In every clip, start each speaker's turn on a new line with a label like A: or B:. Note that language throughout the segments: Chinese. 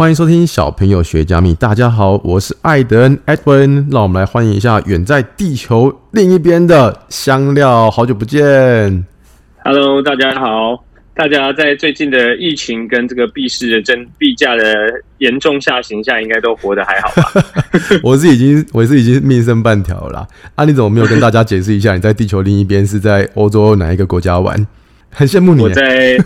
A: 欢迎收听小朋友学加密。大家好，我是艾德恩 Edwin，让我们来欢迎一下远在地球另一边的香料，好久不见。
B: Hello，大家好。大家在最近的疫情跟这个币市的真币价的严重下行下，应该都活得还好吧？
A: 我是已经我是已经命剩半条了啦。啊，你怎么没有跟大家解释一下？你在地球另一边是在欧洲哪一个国家玩？很羡慕你。
B: 我在。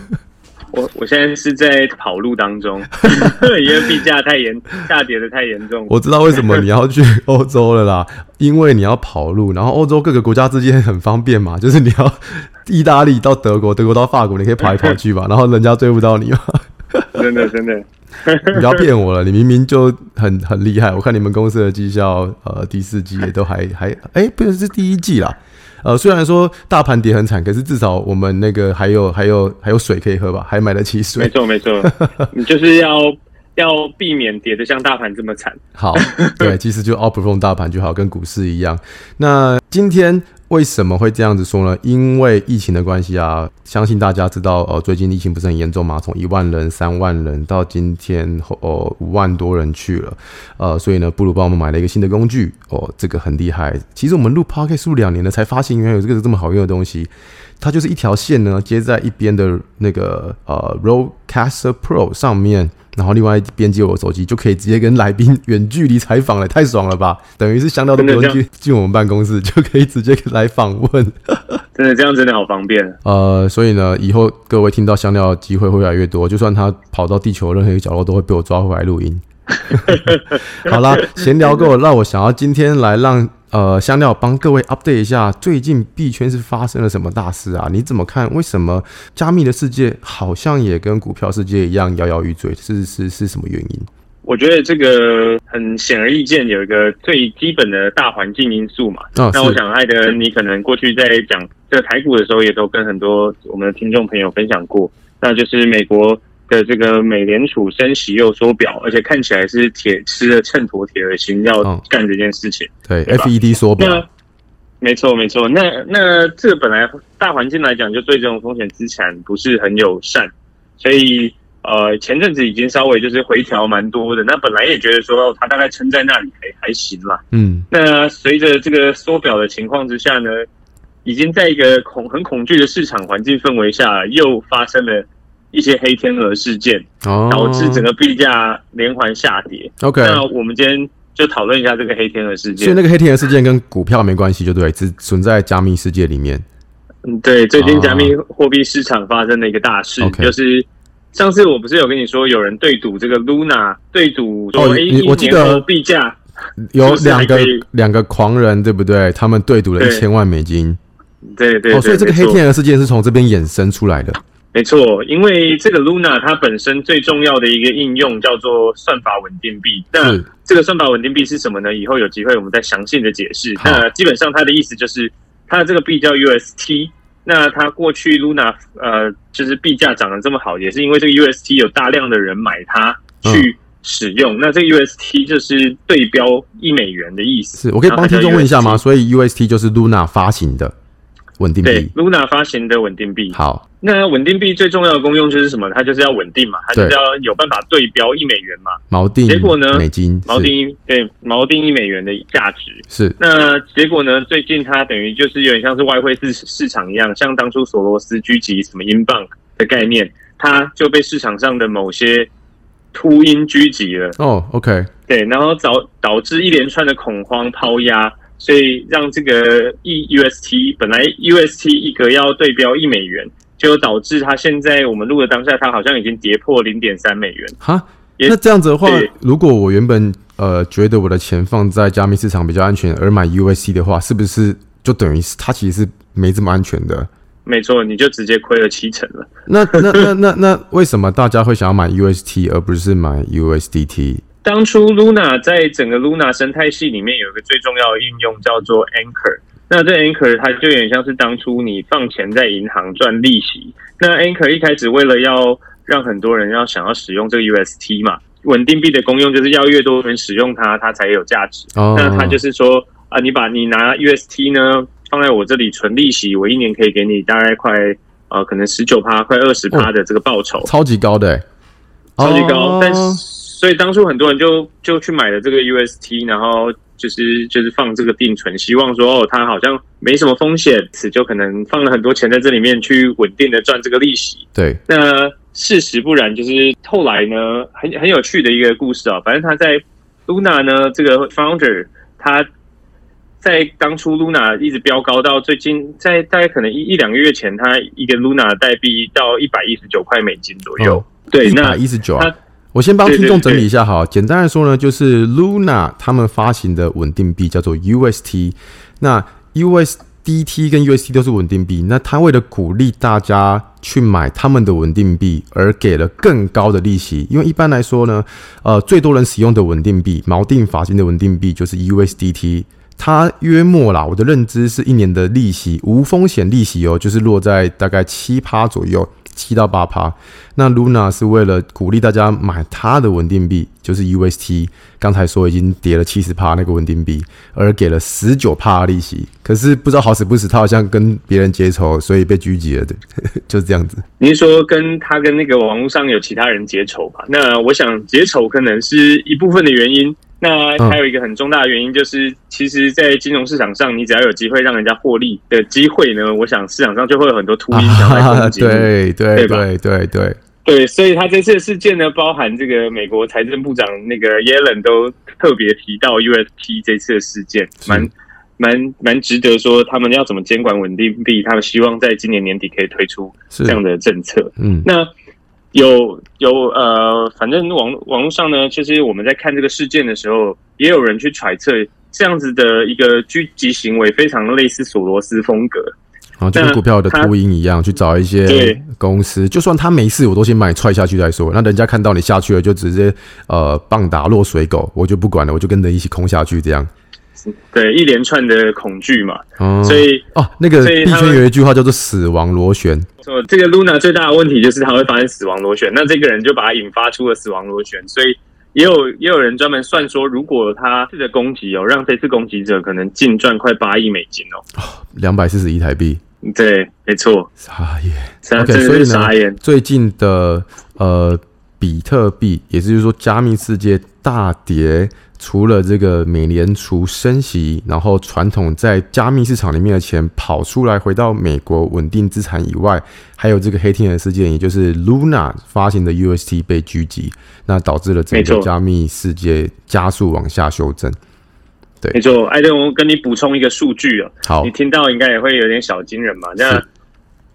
B: 我我现在是在跑路当中，因为币价太严，下跌的太严重。
A: 我知道为什么你要去欧洲了啦，因为你要跑路，然后欧洲各个国家之间很方便嘛，就是你要意大利到德国，德国到法国，你可以跑来跑去嘛，然后人家追不到你嘛。
B: 真的真的，
A: 你不要骗我了，你明明就很很厉害，我看你们公司的绩效，呃，第四季也都还还，哎、欸，不是是第一季啦。呃，虽然说大盘跌很惨，可是至少我们那个还有还有还有水可以喝吧，还买得起水。
B: 没错没错，你就是要要避免跌得像大盘这么惨。
A: 好，对，其实就 outperform 大盘就好，跟股市一样。那今天。为什么会这样子说呢？因为疫情的关系啊，相信大家知道，呃，最近疫情不是很严重嘛，从一万人、三万人到今天哦五万多人去了，呃，所以呢，布鲁帮我们买了一个新的工具，哦，这个很厉害。其实我们录 Podcast 录两年了，才发现原来有这个这么好用的东西。它就是一条线呢，接在一边的那个呃，Roadcaster Pro 上面。然后另外一边接我手机，就可以直接跟来宾远距离采访了，太爽了吧！等于是香料都不用去进我们办公室，就可以直接来访问。
B: 真的这样真的好方便。
A: 呃，所以呢，以后各位听到香料的机会会越来越多，就算他跑到地球任何一个角落，都会被我抓回来录音。好啦，闲聊够了，让我想要今天来让。呃，香料帮各位 update 一下，最近币圈是发生了什么大事啊？你怎么看？为什么加密的世界好像也跟股票世界一样摇摇欲坠？是是是什么原因？
B: 我觉得这个很显而易见，有一个最基本的大环境因素嘛。哦、那我想，艾德，你可能过去在讲这个台股的时候，也都跟很多我们的听众朋友分享过，那就是美国。的这个美联储升息又缩表，而且看起来是铁吃了秤砣铁了心要干这件事情。
A: 对，对，FED 缩表，
B: 没错没错。那那这个本来大环境来讲，就对这种风险资产不是很友善，所以呃前阵子已经稍微就是回调蛮多的。那本来也觉得说它大概撑在那里还还行啦。嗯。那随着这个缩表的情况之下呢，已经在一个恐很恐惧的市场环境氛围下，又发生了。一些黑天鹅事件，导致整个币价连环下跌。OK，那我们今天就讨论一下这个黑天鹅事件。
A: 所以那个黑天鹅事件跟股票没关系，就对，只存在加密世界里面。
B: 嗯，对，最近加密货币市场发生了一个大事，oh. 就是上次我不是有跟你说，有人对赌这个 Luna，对赌说，哎、oh，我记得币价
A: 有两个两个狂人，对不对？他们对赌了一千万美金。
B: 对对，对，对，
A: 哦，所以这个黑天鹅事件是从这边衍生出来的。
B: 没错，因为这个 Luna 它本身最重要的一个应用叫做算法稳定币。那这个算法稳定币是什么呢？以后有机会我们再详细的解释。那基本上它的意思就是，它的这个币叫 UST。那它过去 Luna 呃，就是币价涨得这么好，也是因为这个 UST 有大量的人买它去使用。嗯、那这个 UST 就是对标一美元的意思。
A: 是我可以帮听众问一下吗？所以 UST 就是 Luna 发行的。稳定币，
B: 对，Luna 发行的稳定币。
A: 好，
B: 那稳定币最重要的功用就是什么？它就是要稳定嘛，它就是要有办法对标一美元嘛。锚定，结果呢？
A: 美金，
B: 锚定，对，锚定一美元的价值
A: 是。
B: 那结果呢？最近它等于就是有点像是外汇市市场一样，像当初索罗斯狙击什么英镑的概念，它就被市场上的某些秃鹰狙击了。
A: 哦，OK，
B: 对，然后导导致一连串的恐慌抛压。所以让这个 E U S T 本来 U S T 一个要对标一美元，就导致它现在我们录的当下，它好像已经跌破零点三美元。
A: 哈，那这样子的话，如果我原本呃觉得我的钱放在加密市场比较安全，而买 USC 的话，是不是就等于它其实是没这么安全的？
B: 没错，你就直接亏了七成了。
A: 那那那那那为什么大家会想要买 U S T 而不是买 U S D T？
B: 当初 Luna 在整个 Luna 生态系里面有一个最重要的应用叫做 Anchor。那这 Anchor 它就有点像是当初你放钱在银行赚利息。那 Anchor 一开始为了要让很多人要想要使用这个 UST 嘛，稳定币的功用就是要越多人使用它，它才有价值。Oh. 那它就是说啊，你把你拿 UST 呢放在我这里存利息，我一年可以给你大概快呃可能十九趴、快二十趴的这个报酬，
A: 超级高的，
B: 超级高，但是。所以当初很多人就就去买了这个 UST，然后就是就是放这个定存，希望说哦，它好像没什么风险，此就可能放了很多钱在这里面去稳定的赚这个利息。
A: 对，
B: 那事实不然，就是后来呢，很很有趣的一个故事啊。反正他在 Luna 呢，这个 founder 他。在当初，Luna 一直飙高到最近，在大概可能一一两个月前，他一个 Luna 代币到一百一十九块美金左右。哦、对，那一百
A: 一十九啊。我先帮听众整理一下哈。简单来说呢，就是 Luna 他们发行的稳定币叫做 UST。那 USDT 跟 UST 都是稳定币。那他为了鼓励大家去买他们的稳定币，而给了更高的利息。因为一般来说呢，呃，最多人使用的稳定币，锚定法金的稳定币就是 USDT。它约莫啦，我的认知是一年的利息无风险利息哦，就是落在大概七趴左右，七到八趴。那 Luna 是为了鼓励大家买它的稳定币，就是 UST，刚才说已经跌了七十趴那个稳定币，而给了十九趴利息。可是不知道好死不死，他好像跟别人结仇，所以被狙击了的，就是这样子。
B: 您说跟他跟那个网络上有其他人结仇吧？那我想结仇可能是一部分的原因。那还有一个很重大的原因，就是其实，在金融市场上，你只要有机会让人家获利的机会呢，我想市场上就会有很多秃鹰想来攻击。
A: 对对对对对
B: 对，所以他这次的事件呢，包含这个美国财政部长那个耶伦都特别提到 USP 这次的事件，蛮蛮蛮值得说，他们要怎么监管稳定币，他们希望在今年年底可以推出这样的政策。嗯，那。有有呃，反正网网络上呢，其实我们在看这个事件的时候，也有人去揣测这样子的一个狙击行为，非常类似索罗斯风格，
A: 啊，就跟股票的秃鹰一样，去找一些公司，就算他没事，我都先把你踹下去再说。那人家看到你下去了，就直接呃棒打落水狗，我就不管了，我就跟着一起空下去这样。
B: 对，一连串的恐惧嘛，嗯、所以
A: 哦，那个币圈有一句话叫做“死亡螺旋”。
B: 说这个 Luna 最大的问题就是它会发生死亡螺旋，那这个人就把它引发出了死亡螺旋，所以也有也有人专门算说，如果他这次的攻击哦，让这次攻击者可能净赚快八亿美金哦，
A: 两百四十亿台币。
B: 对，没错，
A: 傻眼。OK，所以呢，最近的呃比特币，也就是说加密世界大跌。除了这个美联储升息，然后传统在加密市场里面的钱跑出来回到美国稳定资产以外，还有这个黑天鹅事件，也就是 Luna 发行的 UST 被狙击，那导致了整个加密世界加速往下修正。对，
B: 没错。艾登，我跟你补充一个数据啊，
A: 好，
B: 你听到应该也会有点小惊人吧。那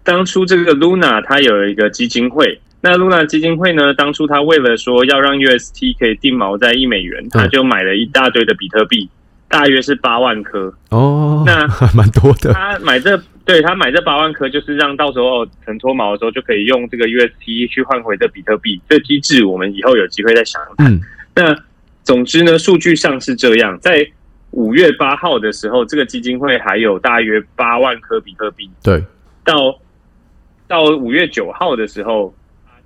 B: 当初这个 Luna 它有一个基金会。那 Luna 基金会呢？当初他为了说要让 UST 可以定锚在一美元，他就买了一大堆的比特币，大约是八万颗。哦，那
A: 蛮多的。
B: 他买这，对，他买这八万颗，就是让到时候成脱锚的时候就可以用这个 UST 去换回这比特币。这机制我们以后有机会再详谈。嗯，那总之呢，数据上是这样，在五月八号的时候，这个基金会还有大约八万颗比特币。
A: 对，
B: 到到五月九号的时候。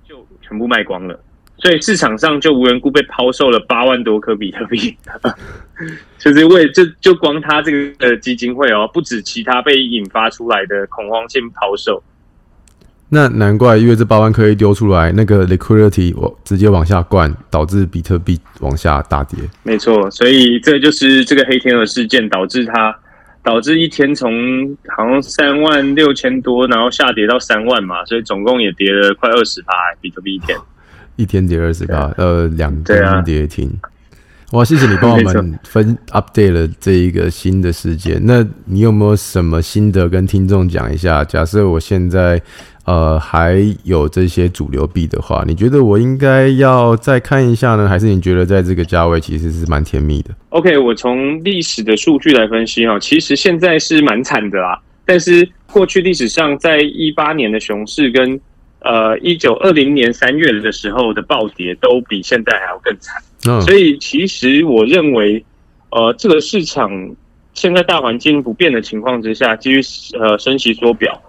B: 就全部卖光了，所以市场上就无缘故被抛售了八万多颗比特币，就是为就就光他这个基金会哦，不止其他被引发出来的恐慌性抛售。
A: 那难怪，因为这八万颗一丢出来，那个 liquidity 我直接往下灌，导致比特币往下大跌。
B: 没错，所以这就是这个黑天鹅事件导致它。导致一天从好像三万六千多，然后下跌到三万嘛，所以总共也跌了快二十趴，比特币一天，
A: 一天跌二十趴，呃，两天跌停。哇，谢谢你帮我们分 update 了这一个新的事件。那你有没有什么心得跟听众讲一下？假设我现在。呃，还有这些主流币的话，你觉得我应该要再看一下呢，还是你觉得在这个价位其实是蛮甜蜜的
B: ？OK，我从历史的数据来分析哈，其实现在是蛮惨的啦。但是过去历史上，在一八年的熊市跟呃一九二零年三月的时候的暴跌，都比现在还要更惨。嗯，所以其实我认为，呃，这个市场现在大环境不变的情况之下，基于呃升息缩表。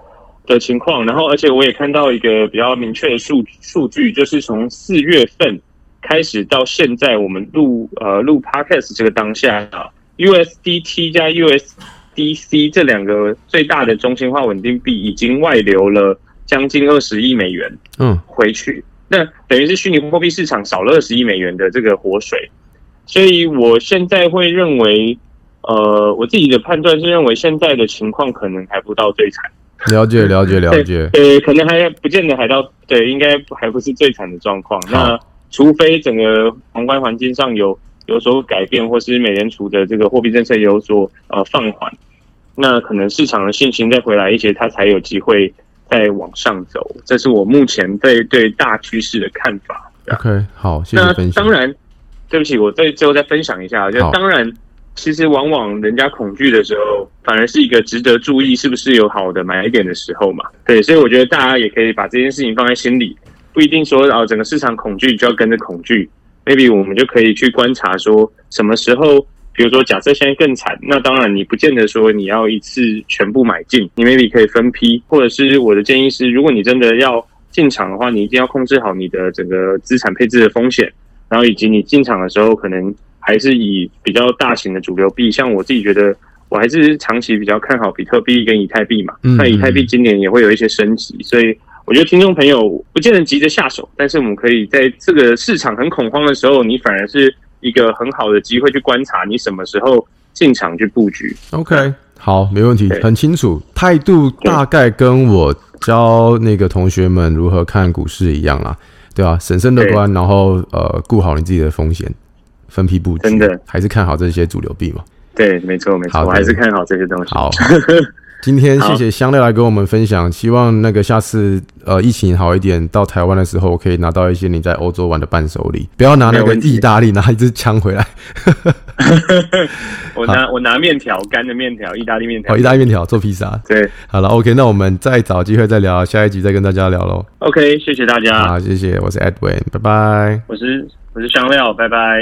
B: 的情况，然后而且我也看到一个比较明确的数数据，就是从四月份开始到现在，我们录呃录 Podcast 这个当下啊，USDT 加 USDC 这两个最大的中心化稳定币已经外流了将近二十亿美元，嗯，回去。那等于是虚拟货币市场少了二十亿美元的这个活水，所以我现在会认为，呃，我自己的判断是认为现在的情况可能还不到最惨。
A: 了解，了解，了解。
B: 呃，可能还不见得还到，对，应该还不是最惨的状况。那除非整个宏观环境上有有所改变，或是美联储的这个货币政策有所呃放缓，那可能市场的信心再回来一些，它才有机会再往上走。这是我目前对对大趋势的看法。
A: OK，好，谢谢分享。
B: 那当然，对不起，我再最后再分享一下，就当然。其实往往人家恐惧的时候，反而是一个值得注意是不是有好的买点的时候嘛。对，所以我觉得大家也可以把这件事情放在心里，不一定说啊整个市场恐惧就要跟着恐惧。maybe 我们就可以去观察说什么时候，比如说假设现在更惨，那当然你不见得说你要一次全部买进，你 maybe 可以分批，或者是我的建议是，如果你真的要进场的话，你一定要控制好你的整个资产配置的风险，然后以及你进场的时候可能。还是以比较大型的主流币，像我自己觉得，我还是长期比较看好比特币跟以太币嘛。那以太币今年也会有一些升级，所以我觉得听众朋友不见得急着下手，但是我们可以在这个市场很恐慌的时候，你反而是一个很好的机会去观察你什么时候进场去布局。
A: OK，好，没问题，很清楚，态度大概跟我教那个同学们如何看股市一样啦，对吧？审慎乐观，然后呃，顾好你自己的风险。分批布局，真的还是看好这些主流币嘛？
B: 对，没错，没错，我还是看好这些东西。
A: 好，今天 谢谢香料来跟我们分享，希望那个下次呃疫情好一点，到台湾的时候，我可以拿到一些你在欧洲玩的伴手礼，不要拿那个意大利拿一支枪回来。
B: 我拿我拿面条，干的面条，意大利面条。
A: 哦，意大利面条做披萨。
B: 对，
A: 好了，OK，那我们再找机会再聊，下一集再跟大家聊喽。
B: OK，谢谢大家。
A: 好，谢谢，我是 Edwin，拜拜。
B: 我是。我是香料，拜拜。